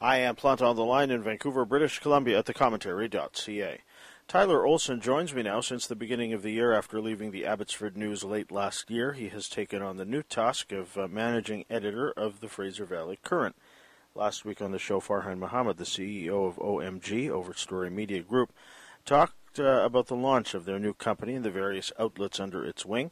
I am Planta on the Line in Vancouver, British Columbia at the commentary.ca. Tyler Olsen joins me now since the beginning of the year after leaving the Abbotsford News late last year. He has taken on the new task of uh, managing editor of the Fraser Valley Current. Last week on the show, Farhan Mohamed, the CEO of OMG, Overstory Media Group, talked uh, about the launch of their new company and the various outlets under its wing.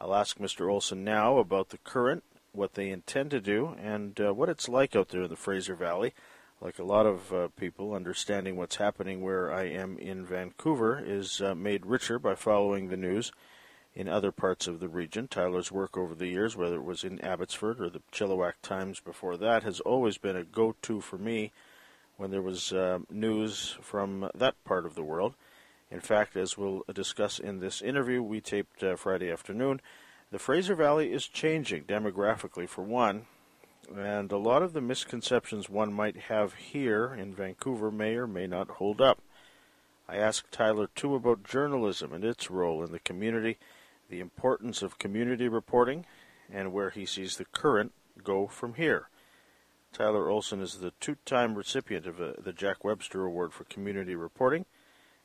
I'll ask Mr. Olsen now about the Current, what they intend to do, and uh, what it's like out there in the Fraser Valley. Like a lot of uh, people, understanding what's happening where I am in Vancouver is uh, made richer by following the news in other parts of the region. Tyler's work over the years, whether it was in Abbotsford or the Chilliwack Times before that, has always been a go to for me when there was uh, news from that part of the world. In fact, as we'll discuss in this interview we taped uh, Friday afternoon, the Fraser Valley is changing demographically, for one, and a lot of the misconceptions one might have here in Vancouver may or may not hold up. I asked Tyler too about journalism and its role in the community, the importance of community reporting, and where he sees the current go from here. Tyler Olsen is the two time recipient of uh, the Jack Webster Award for Community Reporting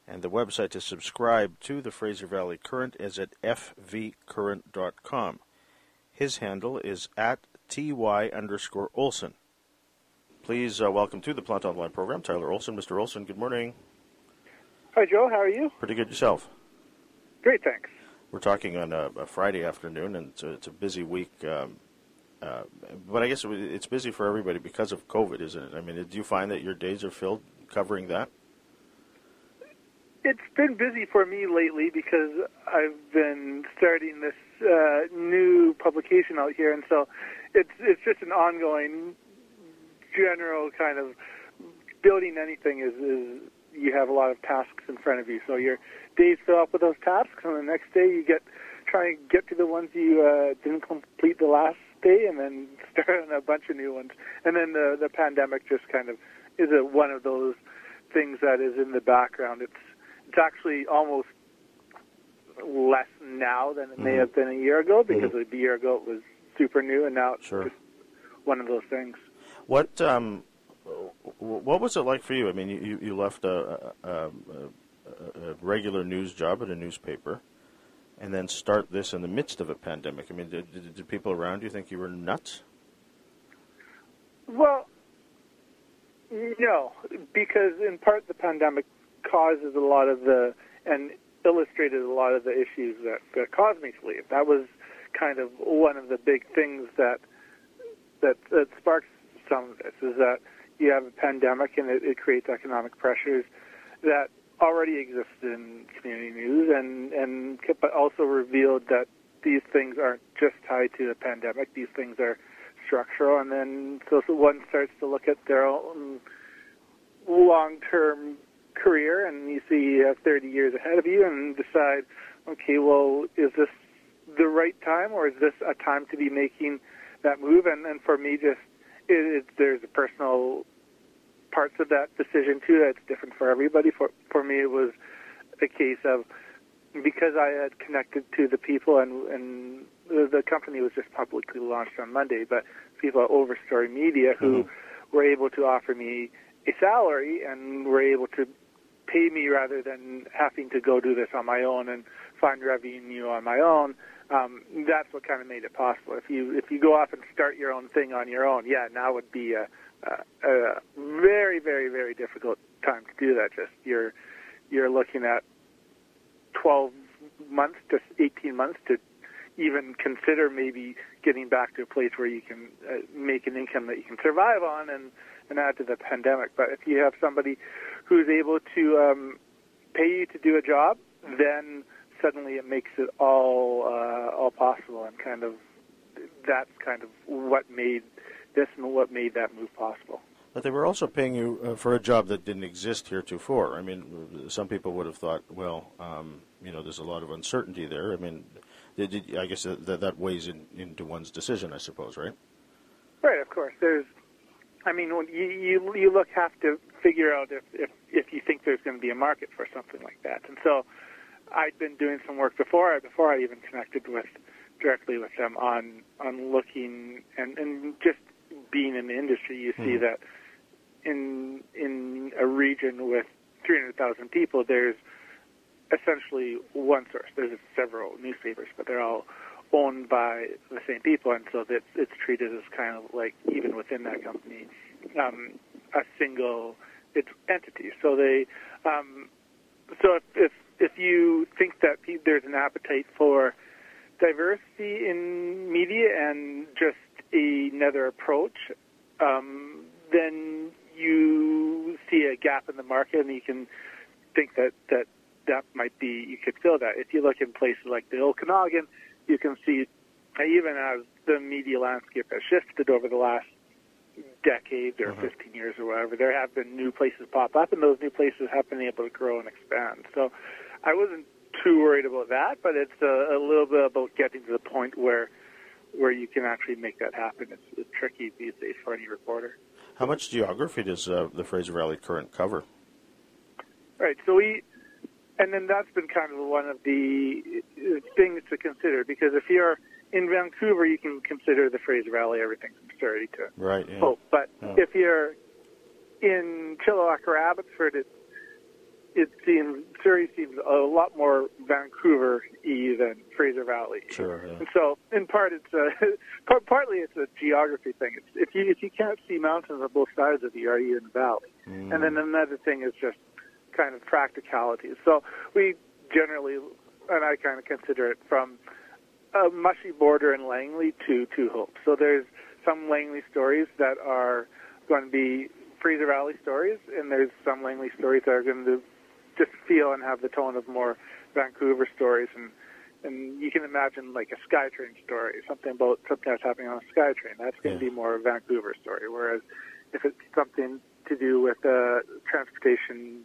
and the website to subscribe to the Fraser Valley Current is at fvcurrent.com. His handle is at ty underscore Olsen. Please uh, welcome to the Planta Online program, Tyler Olsen. Mr. Olsen, good morning. Hi, Joe. How are you? Pretty good yourself. Great, thanks. We're talking on a, a Friday afternoon, and it's a, it's a busy week. Um, uh, but I guess it's busy for everybody because of COVID, isn't it? I mean, do you find that your days are filled covering that? It's been busy for me lately because I've been starting this uh, new publication out here, and so it's it's just an ongoing, general kind of building anything is is you have a lot of tasks in front of you. So your days fill up with those tasks, and the next day you get try and get to the ones you uh, didn't complete the last day, and then start on a bunch of new ones. And then the the pandemic just kind of is a, one of those things that is in the background. It's it's actually almost less now than it may mm-hmm. have been a year ago because mm-hmm. a year ago it was super new, and now it's sure. just one of those things. What um, what was it like for you? I mean, you you left a, a, a, a regular news job at a newspaper, and then start this in the midst of a pandemic. I mean, did, did, did people around you think you were nuts? Well, no, because in part the pandemic causes a lot of the and illustrated a lot of the issues that, that caused me to leave. That was kind of one of the big things that that, that sparks some of this is that you have a pandemic and it, it creates economic pressures that already exist in community news and and but also revealed that these things aren't just tied to the pandemic. These things are structural, and then so, one starts to look at their own long-term career and you see you have 30 years ahead of you and decide, okay, well, is this the right time or is this a time to be making that move? And, and for me, just it, it, there's a personal parts of that decision too that's different for everybody. For for me, it was a case of because I had connected to the people and and the, the company was just publicly launched on Monday, but people at Overstory Media who mm-hmm. were able to offer me a salary and were able to pay me rather than having to go do this on my own and find revenue on my own. Um, that's what kind of made it possible. If you if you go off and start your own thing on your own, yeah, now would be a, a, a very very very difficult time to do that. Just you're you're looking at 12 months to 18 months to even consider maybe getting back to a place where you can uh, make an income that you can survive on and and add to the pandemic. But if you have somebody who's able to um, pay you to do a job, then suddenly it makes it all uh, all possible, and kind of that's kind of what made this and what made that move possible. But they were also paying you uh, for a job that didn't exist heretofore. I mean, some people would have thought, well, um, you know, there's a lot of uncertainty there. I mean, did, did, I guess that, that weighs in, into one's decision, I suppose, right? Right, of course. There's I mean, you you you look have to figure out if if if you think there's going to be a market for something like that. And so, I'd been doing some work before before I even connected with directly with them on on looking and and just being in the industry, you see mm-hmm. that in in a region with 300,000 people, there's essentially one source. There's several newspapers, but they're all owned by the same people, and so it's treated as kind of like even within that company, um, a single it's entity. So they, um, so if, if if you think that there's an appetite for diversity in media and just another approach, um, then you see a gap in the market, and you can think that that that might be you could fill that. If you look in places like the Okanagan, you can see even as the media landscape has shifted over the last decade or mm-hmm. 15 years or whatever, there have been new places pop up, and those new places have been able to grow and expand. So I wasn't too worried about that, but it's a, a little bit about getting to the point where where you can actually make that happen. It's, it's tricky these days for any reporter. How much geography does uh, the Fraser Valley Current cover? Right. So we, and then that's been kind of one of the uh, things to consider because if you're in Vancouver, you can consider the Fraser Valley everything from Surrey to right. Yeah. Hope. But yeah. if you're in Chilliwack or Abbotsford, it it seems Surrey seems a lot more Vancouver-y than Fraser Valley. Sure. Yeah. And so, in part, it's a partly it's a geography thing. It's, if you if you can't see mountains on both sides of you, are you in the valley? Mm. And then another thing is just kind of practicalities. So we generally, and I kind of consider it from a mushy border in Langley to to Hope. So there's some Langley stories that are going to be Fraser Valley stories, and there's some Langley stories that are going to just feel and have the tone of more Vancouver stories. And and you can imagine like a SkyTrain story, something about something that's happening on a SkyTrain. That's going to yeah. be more a Vancouver story. Whereas if it's something to do with uh, transportation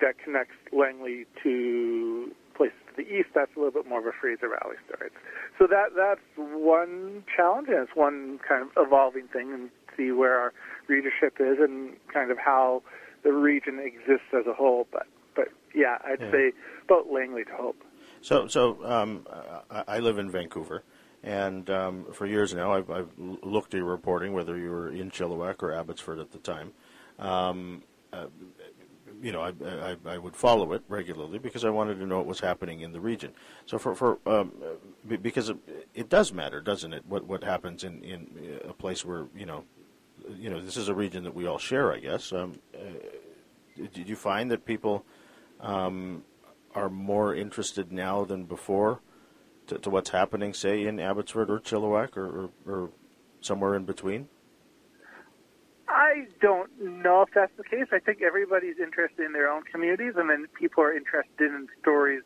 that connects Langley to places to the east, that's a little bit more of a Fraser Valley story. So that that's one challenge, and it's one kind of evolving thing, and see where our readership is and kind of how the region exists as a whole. But but yeah, I'd yeah. say about Langley to Hope. So so um, I live in Vancouver. And um, for years now, I've, I've, looked at your reporting, whether you were in Chilliwack or Abbotsford at the time. Um, uh, you know, I, I, I, would follow it regularly because I wanted to know what was happening in the region. So for, for um, because it, does matter, doesn't it? What what happens in, in a place where you know, you know, this is a region that we all share, I guess. Um, uh, did you find that people um, are more interested now than before to, to, what's happening, say, in Abbotsford or Chilliwack or, or, or somewhere in between? I don't know if that's the case. I think everybody's interested in their own communities, and then people are interested in stories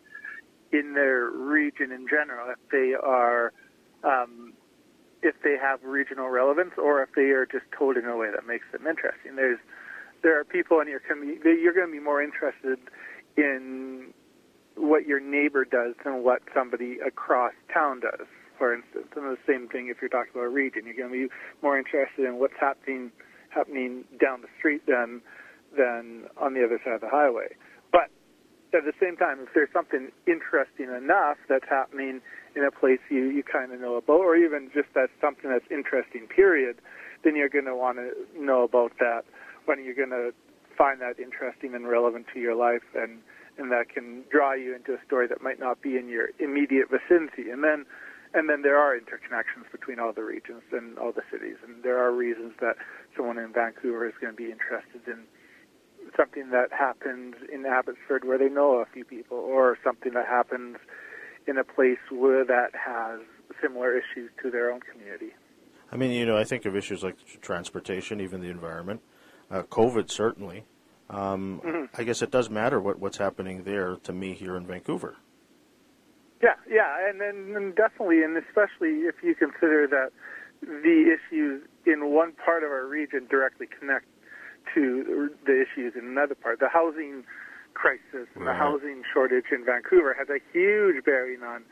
in their region in general. If they are, um, if they have regional relevance, or if they are just told in a way that makes them interesting. There's, there are people in your community. You're going to be more interested in what your neighbor does than what somebody across town does. For instance, and the same thing if you're talking about a region, you're going to be more interested in what's happening happening down the street than than on the other side of the highway. But at the same time, if there's something interesting enough that's happening in a place you, you kind of know about, or even just that's something that's interesting, period, then you're going to want to know about that when you're going to find that interesting and relevant to your life and and that can draw you into a story that might not be in your immediate vicinity. And then and then there are interconnections between all the regions and all the cities, and there are reasons that someone in Vancouver is going to be interested in something that happens in Abbotsford where they know a few people, or something that happens in a place where that has similar issues to their own community. I mean, you know, I think of issues like transportation, even the environment, uh, COVID certainly. Um, mm-hmm. I guess it does matter what, what's happening there to me here in Vancouver. Yeah, yeah, and then and definitely, and especially if you consider that the issues in one part of our region directly connect to the issues in another part. The housing crisis and the housing shortage in Vancouver has a huge bearing on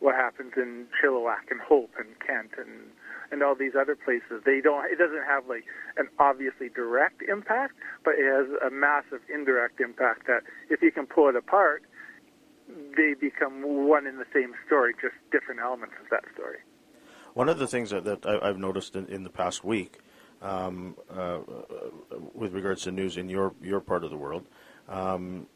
what happens in Chilliwack and Hope and Kent and and all these other places. They don't. It doesn't have like an obviously direct impact, but it has a massive indirect impact. That if you can pull it apart, they become one in the same story, just different elements of that story. One of the things that, that I, have noticed in, in, the past week um, uh, with regards to news in your your part of the world. Um,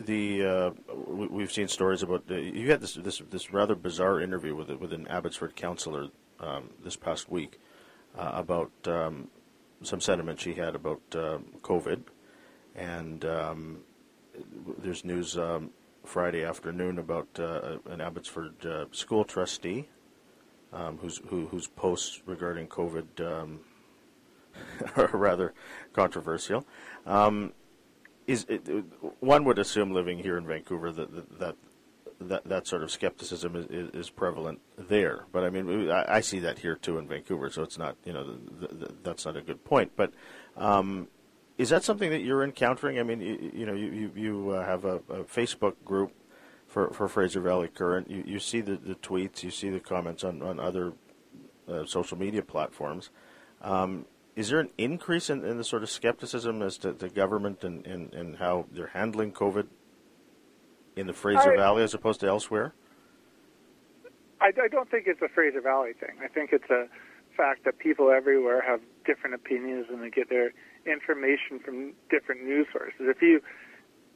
the uh, we've seen stories about uh, you had this this this rather bizarre interview with with an Abbotsford councillor um, this past week uh, about um, some sentiment she had about um, COVID, and um, there's news um, Friday afternoon about uh, an Abbotsford uh, school trustee um, whose who, whose posts regarding COVID are rather controversial. Um, is it, one would assume living here in Vancouver that that that, that sort of skepticism is, is, is prevalent there. But I mean, I, I, see that here too in Vancouver, so it's not you know the, the, that's not a good point. But um, is that something that you're encountering? I mean, you, you know, you you, you uh, have a, a, Facebook group for, for Fraser Valley Current. You you see the, the tweets, you see the comments on on other uh, social media platforms. Um, is there an increase in, in, the sort of skepticism as to the government and, and, and how they're handling COVID in the Fraser I, Valley as opposed to elsewhere? I, I don't think it's a Fraser Valley thing. I think it's a fact that people everywhere have different opinions and they get their information from different news sources. If you,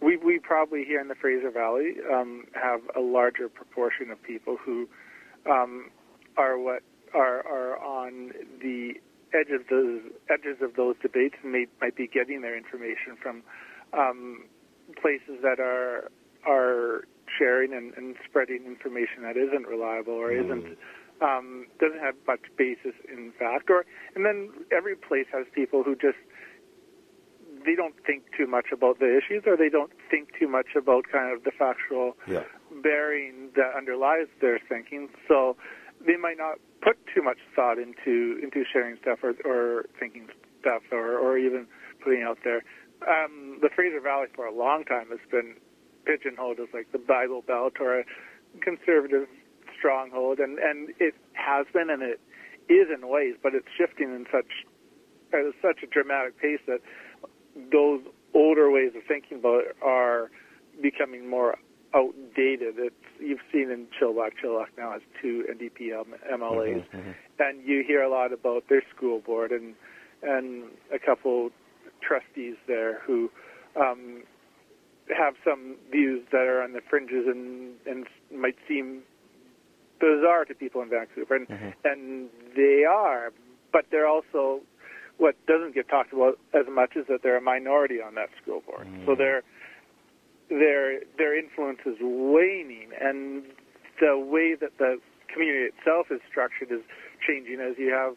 we we probably here in the Fraser Valley um, have a larger proportion of people who um, are what are are on the edge of those edges of those debates and may, might be getting their information from um, places that are are sharing and, and spreading information that isn't reliable or mm. isn't um, doesn't have much basis in fact. Or and then every place has people who just they don't think too much about the issues or they don't think too much about kind of the factual yeah. bearing that underlies their thinking. So they might not put too much thought into into sharing stuff or, or thinking stuff or, or even putting out there. Um, the Fraser Valley for a long time has been pigeonholed as like the Bible Belt or a conservative stronghold, and and it has been and it is in ways, but it's shifting in such at such a dramatic pace that those older ways of thinking about it are becoming more outdated. It's you've seen in Chilliwack. Chilliwack now has two NDP MLAs, mm-hmm, mm-hmm. and you hear a lot about their school board and and a couple trustees there who um, have some views that are on the fringes and and might seem bizarre to people in Vancouver, and mm-hmm. and they are, but they're also what doesn't get talked about as much is that they're a minority on that school board. Mm-hmm. So their their their influence is waning, and the way that the community itself is structured is changing as you have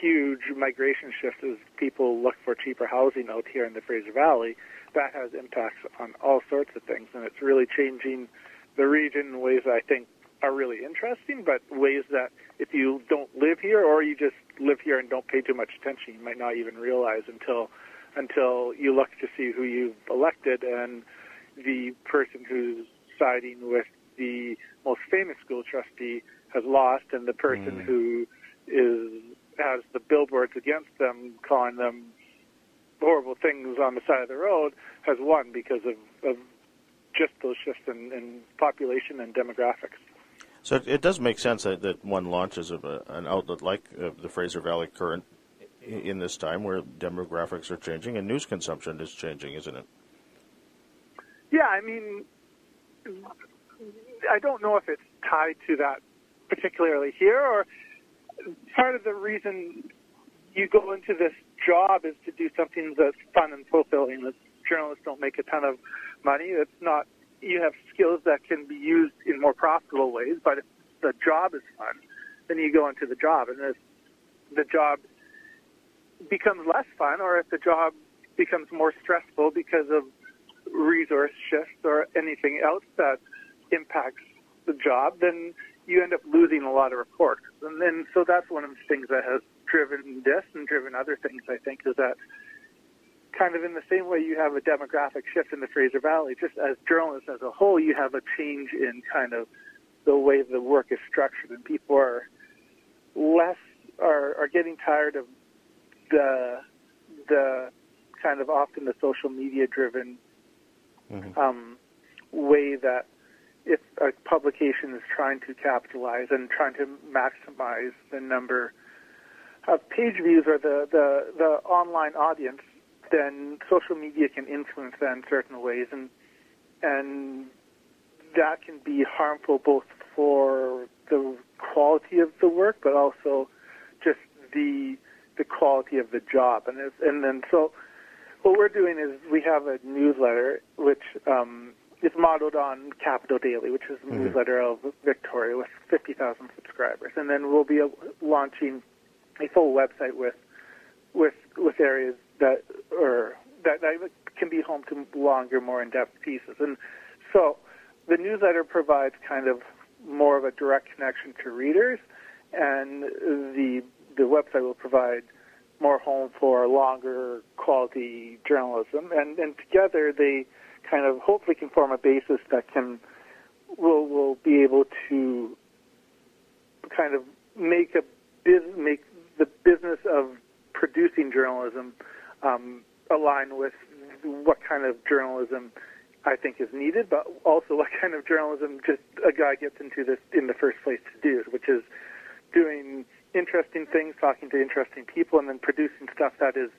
huge migration shifts as people look for cheaper housing out here in the Fraser Valley that has impacts on all sorts of things, and it's really changing the region in ways that I think are really interesting, but ways that if you don't live here or you just live here and don't pay too much attention, you might not even realize until until you look to see who you've elected and the person who's siding with the most famous school trustee has lost, and the person mm. who is has the billboards against them, calling them horrible things on the side of the road has won because of, of just those shifts in, in population and demographics. So it, it does make sense that, that one launches a, an outlet like uh, the Fraser Valley Current in this time where demographics are changing and news consumption is changing, isn't it? Yeah, I mean, I don't know if it's tied to that particularly here, or part of the reason you go into this job is to do something that's fun and fulfilling. That journalists don't make a ton of money. It's not. You have skills that can be used in more profitable ways, but if the job is fun, then you go into the job. And if the job becomes less fun, or if the job becomes more stressful because of resource shifts or anything else that impacts the job, then you end up losing a lot of reporters. And then, so that's one of the things that has driven this and driven other things, I think, is that kind of in the same way you have a demographic shift in the Fraser Valley, just as journalists as a whole, you have a change in kind of the way the work is structured, and people are less are are getting tired of the the kind of often the social media driven mm-hmm. um, way that if a publication is trying to capitalize and trying to maximize the number of page views or the, the, the online audience, then social media can influence that in certain ways, and and that can be harmful both for the quality of the work, but also just the the quality of the job. And and then so what we're doing is we have a newsletter which um, is modeled on Capital Daily, which is a mm-hmm. newsletter of Victoria with 50,000 subscribers, and then we'll be launching a full website with with with areas that or that, that can be home to longer, more in-depth pieces. And so the newsletter provides kind of more of a direct connection to readers, and the the website will provide more home for longer quality journalism. And and together they kind of hopefully can form a basis that can will will be able to kind of make a biz, make the business of producing journalism um, align with what kind of journalism I think is needed, but also what kind of journalism just a guy gets into this in the first place to do, which is doing interesting things, talking to interesting people, and then producing stuff that is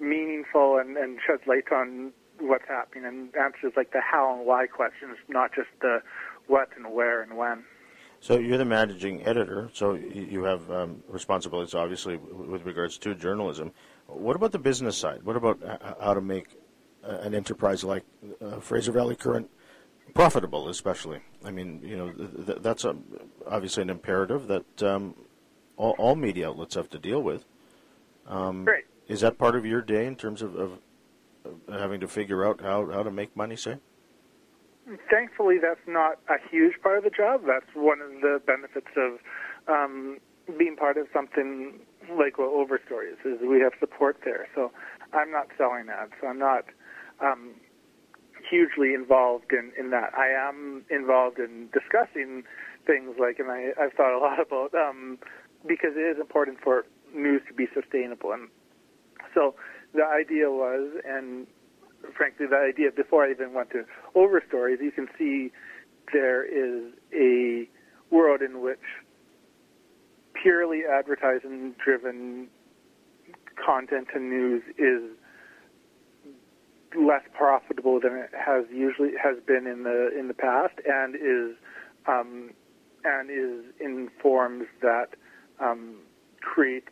meaningful and, and sheds light on what's happening and answers like the how and why questions, not just the what and where and when. So you're the managing editor, so you have um, responsibilities, obviously, with regards to journalism. What about the business side? What about how to make an enterprise like uh, Fraser Valley Current profitable, especially? I mean, you know, th- that's a, obviously an imperative that um, all, all, media outlets have to deal with. Um, Great. Is that part of your day in terms of, of, of having to figure out how, how to make money, say? Thankfully, that's not a huge part of the job. That's one of the benefits of um, being part of something like what Overstories is. We have support there. So I'm not selling ads. So I'm not um, hugely involved in, in that. I am involved in discussing things like, and I, I've thought a lot about, um, because it is important for news to be sustainable. And so the idea was, and frankly, the idea before I even went to Overstories, you can see there is a world in which purely advertising driven content and news is less profitable than it has usually has been in the in the past and is um, and is in forms that um, create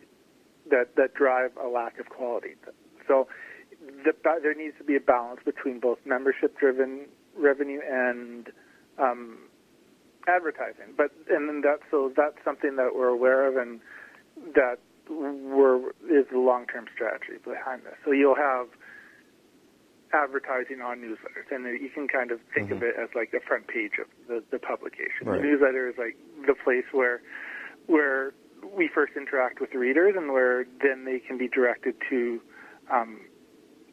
that that drive a lack of quality. So the, there needs to be a balance between both membership-driven revenue and um, advertising. But and then that so that's something that we're aware of and that we're is the long-term strategy behind this. So you'll have advertising on newsletters, and you can kind of think mm-hmm. of it as like the front page of the, the publication. Right. The newsletter is like the place where where we first interact with readers, and where then they can be directed to um,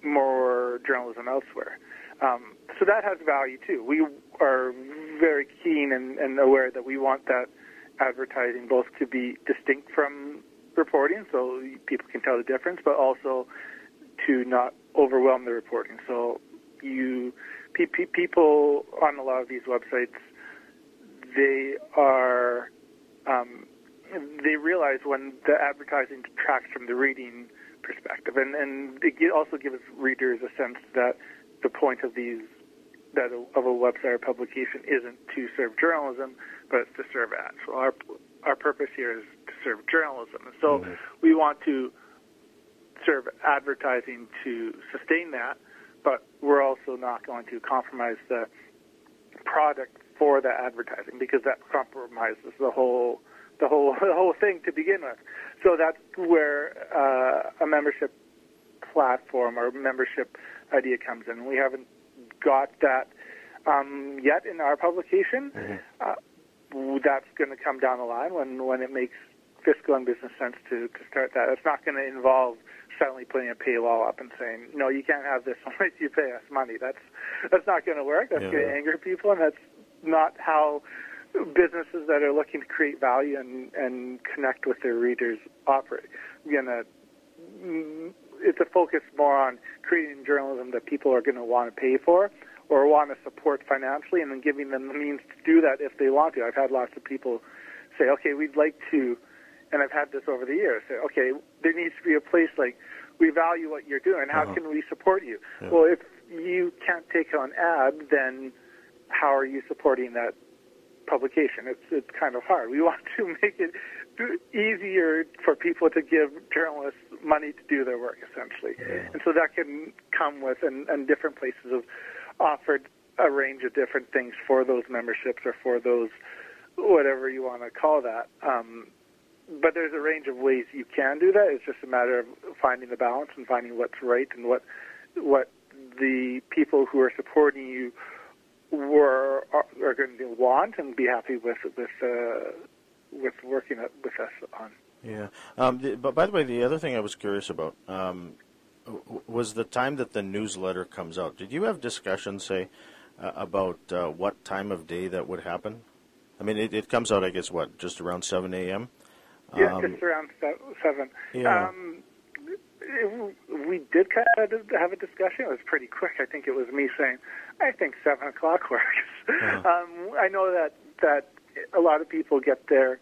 more journalism elsewhere. Um, so that has value too. We are very keen and, and aware that we want that advertising both to be distinct from reporting, so people can tell the difference, but also to not overwhelm the reporting. So you pe- pe- people on a lot of these websites, they are um, they realize when the advertising detracts from the reading perspective, and and it also gives readers a sense that the point of these that a, of a website or publication isn't to serve journalism, but it's to serve ads. So our our purpose here is to serve journalism. And so mm-hmm. we want to serve advertising to sustain that, but we're also not going to compromise the product for the advertising because that compromises the whole the whole the whole thing to begin with. So that's where uh, a membership platform or membership idea comes in. We haven't got that um, yet in our publication. Mm-hmm. Uh, that's going to come down the line when when it makes fiscal and business sense to to start that. It's not going to involve suddenly putting a paywall up and saying, no, you can't have this unless you pay us money. That's that's not going to work. That's yeah. going to anger people, and that's not how businesses that are looking to create value and and connect with their readers operate. Again, uh, it's a focus more on creating journalism that people are going to want to pay for or want to support financially, and then giving them the means to do that if they want to. I've had lots of people say, okay, we'd like to and I've had this over the years. Say, okay, there needs to be a place like we value what you're doing. How Uh-huh. can we support you? Yeah. Well, if you can't take on ads, then how are you supporting that publication? It's it's kind of hard. We want to make it easier for people to give journalists money to do their work, essentially. And so that can come with, and, and different places have offered a range of different things for those memberships or for those whatever you want to call that. Um, but there's a range of ways you can do that. It's just a matter of finding the balance and finding what's right and what what the people who are supporting you were are, are going to want and be happy with with uh, with working with us on. Yeah. Um, the, but by the way, the other thing I was curious about um, was the time that the newsletter comes out. Did you have discussions, say, uh, about uh, what time of day that would happen? I mean, it, it comes out, I guess, what, just around 7 a.m.? Yeah, Um, just around seven. Yeah. Um, it, we did kind of have a discussion. It was pretty quick. I think it was me saying, "I think seven o'clock works." Uh-huh. Um, I know that that a lot of people get their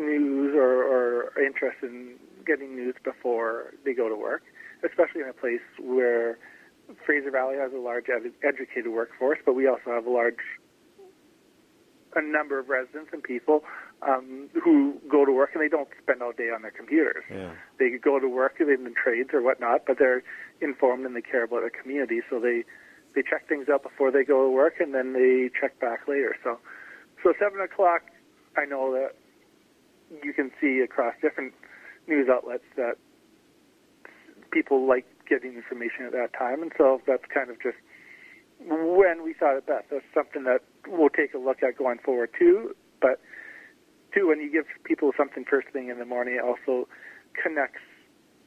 news or, or are interested in getting news before they go to work, especially in a place where Fraser Valley has a large ed- educated workforce, but we also have a large a number of residents and people um, who go to work and they don't spend all day on their computers. Yeah. They go to work in the trades or whatnot, but they're informed and they care about their community, so they they check things out before they go to work and then they check back later. So, so seven o'clock, I know that you can see across different news outlets that people like getting information at that time, and so that's kind of just when we thought it best. That's something that we'll take a look at going forward too. But too, when you give people something first thing in the morning, it also connects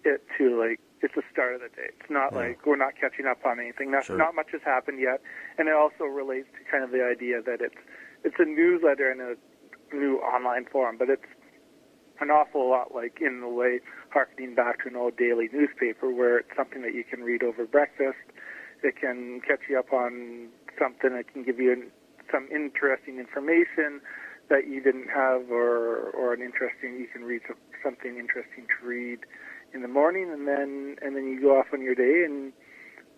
it to like it's the start of the day. It's not Yeah. like we're not catching up on anything. Not Sure. not much has happened yet, and it also relates to kind of the idea that it's it's a newsletter and a new online forum, but it's an awful lot like in the way harkening back to an old daily newspaper where it's something that you can read over breakfast. It can catch you up on something. It can give you some interesting information that you didn't have, or or an interesting. You can read something interesting to read in the morning, and then and then you go off on your day. And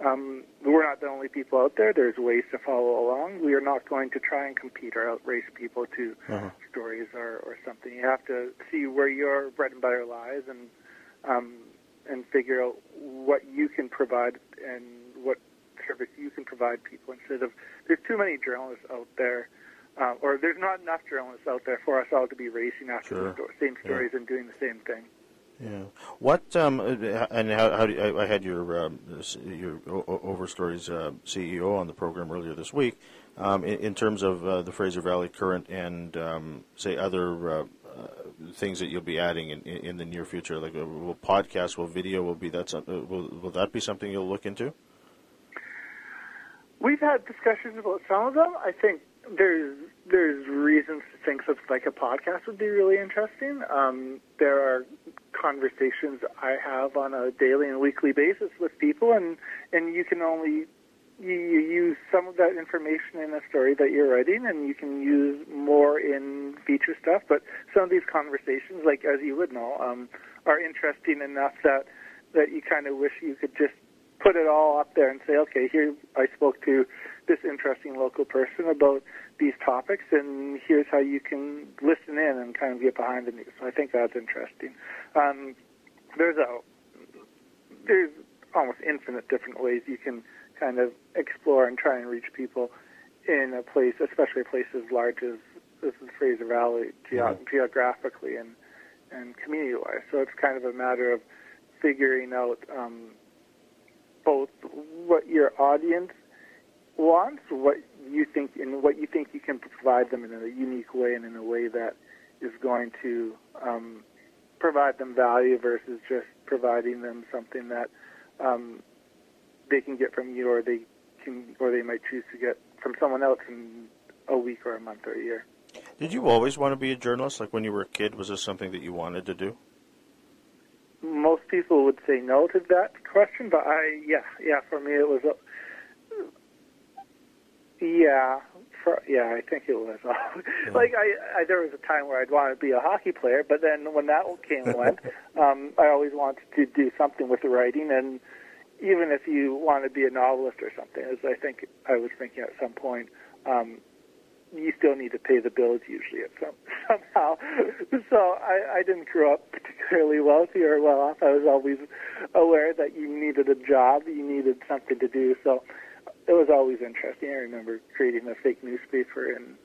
um, we're not the only people out there. There's ways to follow along. We are not going to try and compete or outrace people to Uh-huh. stories or, or something. You have to see where your bread and butter lies and um, and figure out what you can provide and what service you can provide people instead of there's too many journalists out there uh, or there's not enough journalists out there for us all to be racing after Sure. the same stories and doing the same thing. Yeah. What um uh, and how, how do you, I, had your um, your O- O- Overstory's uh, CEO on the program earlier this week. Um, in, in terms of uh, the Fraser Valley Current and um, say other uh, uh, things that you'll be adding in, in the near future, like uh, will podcast, will video, will be that will, will that be something you'll look into? We've had discussions about some of them. I think there's there's reasons to think that like a podcast would be really interesting. Um, there are conversations I have on a daily and weekly basis with people, and and you can only you, you use some of that information in a story that you're writing, and you can use more in feature stuff. But some of these conversations, like as you would know, um, are interesting enough that that you kind of wish you could just put it all up there and say, okay, here I spoke to this interesting local person about these topics, and here's how you can listen in and kind of get behind the news. So I think that's interesting. Um, there's a there's almost infinite different ways you can kind of explore and try and reach people in a place, especially a place as large as this is Fraser Valley ge- Yeah. geographically and and community-wise. So it's kind of a matter of figuring out um, both what your audience wants, what you think, and what you think you can provide them in a unique way and in a way that is going to um, provide them value versus just providing them something that um, they can get from you, or they can, or they might choose to get from someone else in a week or a month or a year. Did you always want to be a journalist? Like when you were a kid, was this something that you wanted to do? Most people would say no to that question, but I, yeah, yeah, for me it was, a, yeah, For, yeah, I think it was. yeah. Like I, I, there was a time where I'd want to be a hockey player, but then when that came and went, um, I always wanted to do something with the writing, and even if you want to be a novelist or something, as I think I was thinking at some point, um, you still need to pay the bills usually at some somehow. so I, I didn't grow up particularly wealthy or well off. I was always aware that you needed a job, you needed something to do. So it was always interesting. I remember creating a fake newspaper in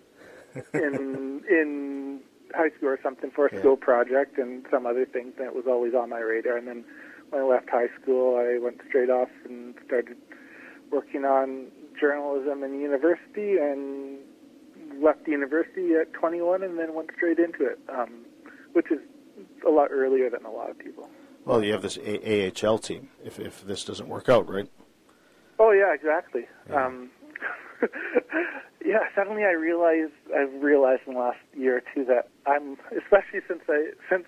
in in high school or something for a yeah. school project and some other things that was always on my radar. And then when I left high school, I went straight off and started working on journalism in university and left the university at 21 and then went straight into it, um, which is a lot earlier than a lot of people. Well, you have this a- AHL team. If if this doesn't work out, right? Oh yeah, exactly. Yeah. Um, yeah, suddenly I realized I've realized in the last year or two that I'm, especially since I since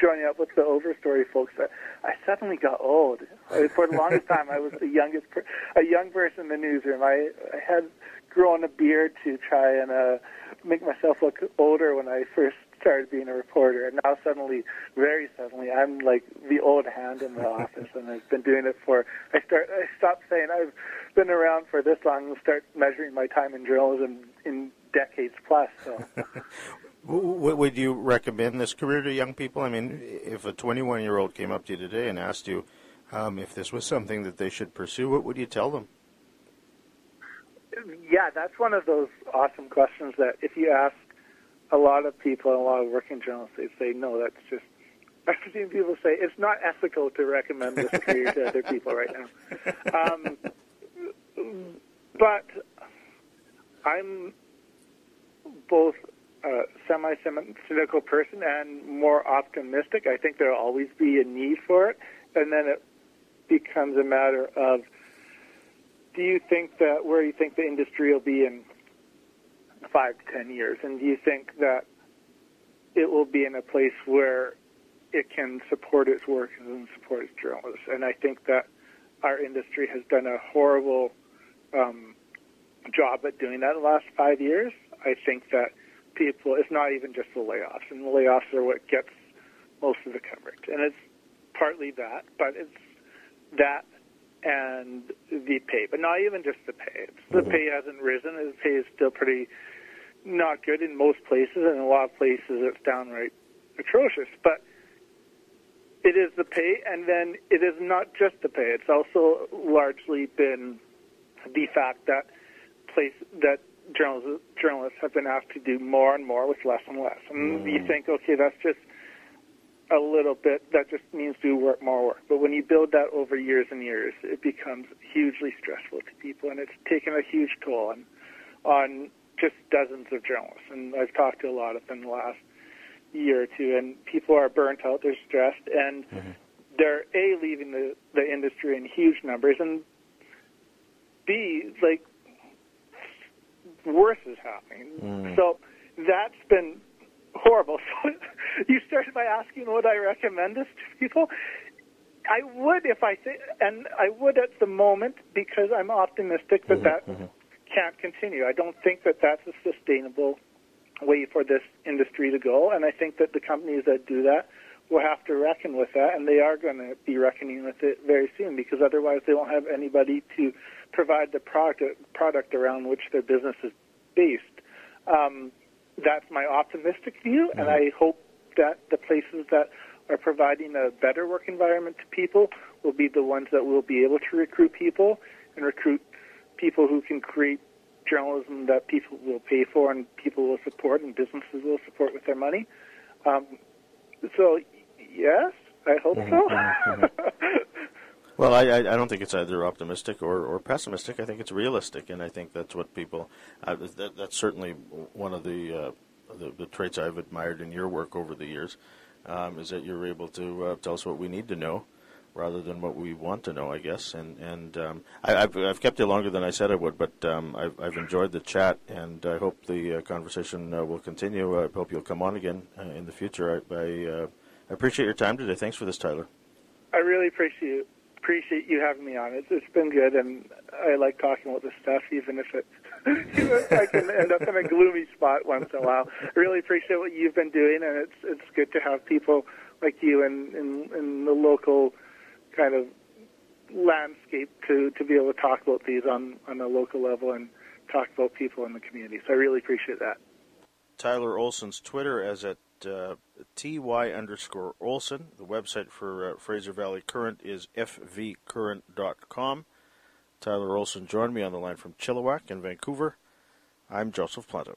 joining up with the Overstory folks, that I suddenly got old. For the longest time, I was the youngest, per, a young person in the newsroom. I, I had grown a beard to try and uh, make myself look older when I first started being a reporter, and now suddenly, very suddenly, I'm like the old hand in the office, and I've been doing it for. I start. I stopped saying I've been around for this long and start measuring my time in journalism in decades plus. So. Would you recommend this career to young people? I mean, if a 21 year old came up to you today and asked you um, if this was something that they should pursue, what would you tell them? Yeah, that's one of those awesome questions that if you ask a lot of people, a lot of working journalists, they say, no, that's just. I've seen people say it's not ethical to recommend this career to other people right now. Um, but I'm both a semi-cynical person and more optimistic. I think there'll always be a need for it, and then it becomes a matter of do you think that where you think the industry will be in five to ten years, and do you think that it will be in a place where it can support its workers and support its journalists? And I think that our industry has done a horrible um, job at doing that in the last five years. I think that people, it's not even just the layoffs, and the layoffs are what gets most of the coverage. And it's partly that, but it's that and the pay, but not even just the pay. It's, the mm-hmm. pay hasn't risen. The pay is still pretty not good in most places, and in a lot of places it's downright atrocious. But it is the pay, and then it is not just the pay. It's also largely been the fact that place that journalists journalists have been asked to do more and more with less and less. And mm. you think, okay, that's just a little bit. That just means do work more work. But when you build that over years and years, it becomes hugely stressful to people, and it's taken a huge toll on on just dozens of journalists. And I've talked to a lot of them the last year or two, and people are burnt out. They're stressed, and mm-hmm. they're a leaving the the industry in huge numbers, and b like worse is happening. Mm. So that's been horrible. So you started by asking would I recommend this to people. I would if I think, and I would at the moment because I'm optimistic that mm-hmm, that mm-hmm. can't continue. I don't think that that's a sustainable way for this industry to go, and I think that the companies that do that will have to reckon with that, and they are going to be reckoning with it very soon because otherwise they won't have anybody to provide the product product around which their business is based. Um, that's my optimistic view, and I hope that the places that are providing a better work environment to people will be the ones that will be able to recruit people and recruit people who can create journalism that people will pay for and people will support and businesses will support with their money. Um, so, yes, I hope mm-hmm, so. Well, I, I don't think it's either optimistic or, or pessimistic. I think it's realistic, and I think that's what people. Uh, that, that's certainly one of the, uh, the, the traits I've admired in your work over the years, um, is that you're able to uh, tell us what we need to know, rather than what we want to know. I guess, and and um, I, have I've kept you longer than I said I would, but um, I've I've enjoyed the chat, and I hope the uh, conversation uh, will continue. I hope you'll come on again uh, in the future. I I, I appreciate your time today. Thanks for this, Tyler. I really appreciate appreciate you having me on. It's, it's been good, and I like talking about this stuff, even if it I can end up in a gloomy spot once in a while. I really appreciate what you've been doing, and it's it's good to have people like you in in, in the local kind of landscape to to be able to talk about these on on a local level and talk about people in the community. So I really appreciate that. Tyler Olsen's Twitter as at uh, ty underscore Olsen. The website for uh, Fraser Valley Current is fvcurrent.com. Tyler Olsen joined me on the line from Chilliwack in Vancouver. I'm Joseph Planta.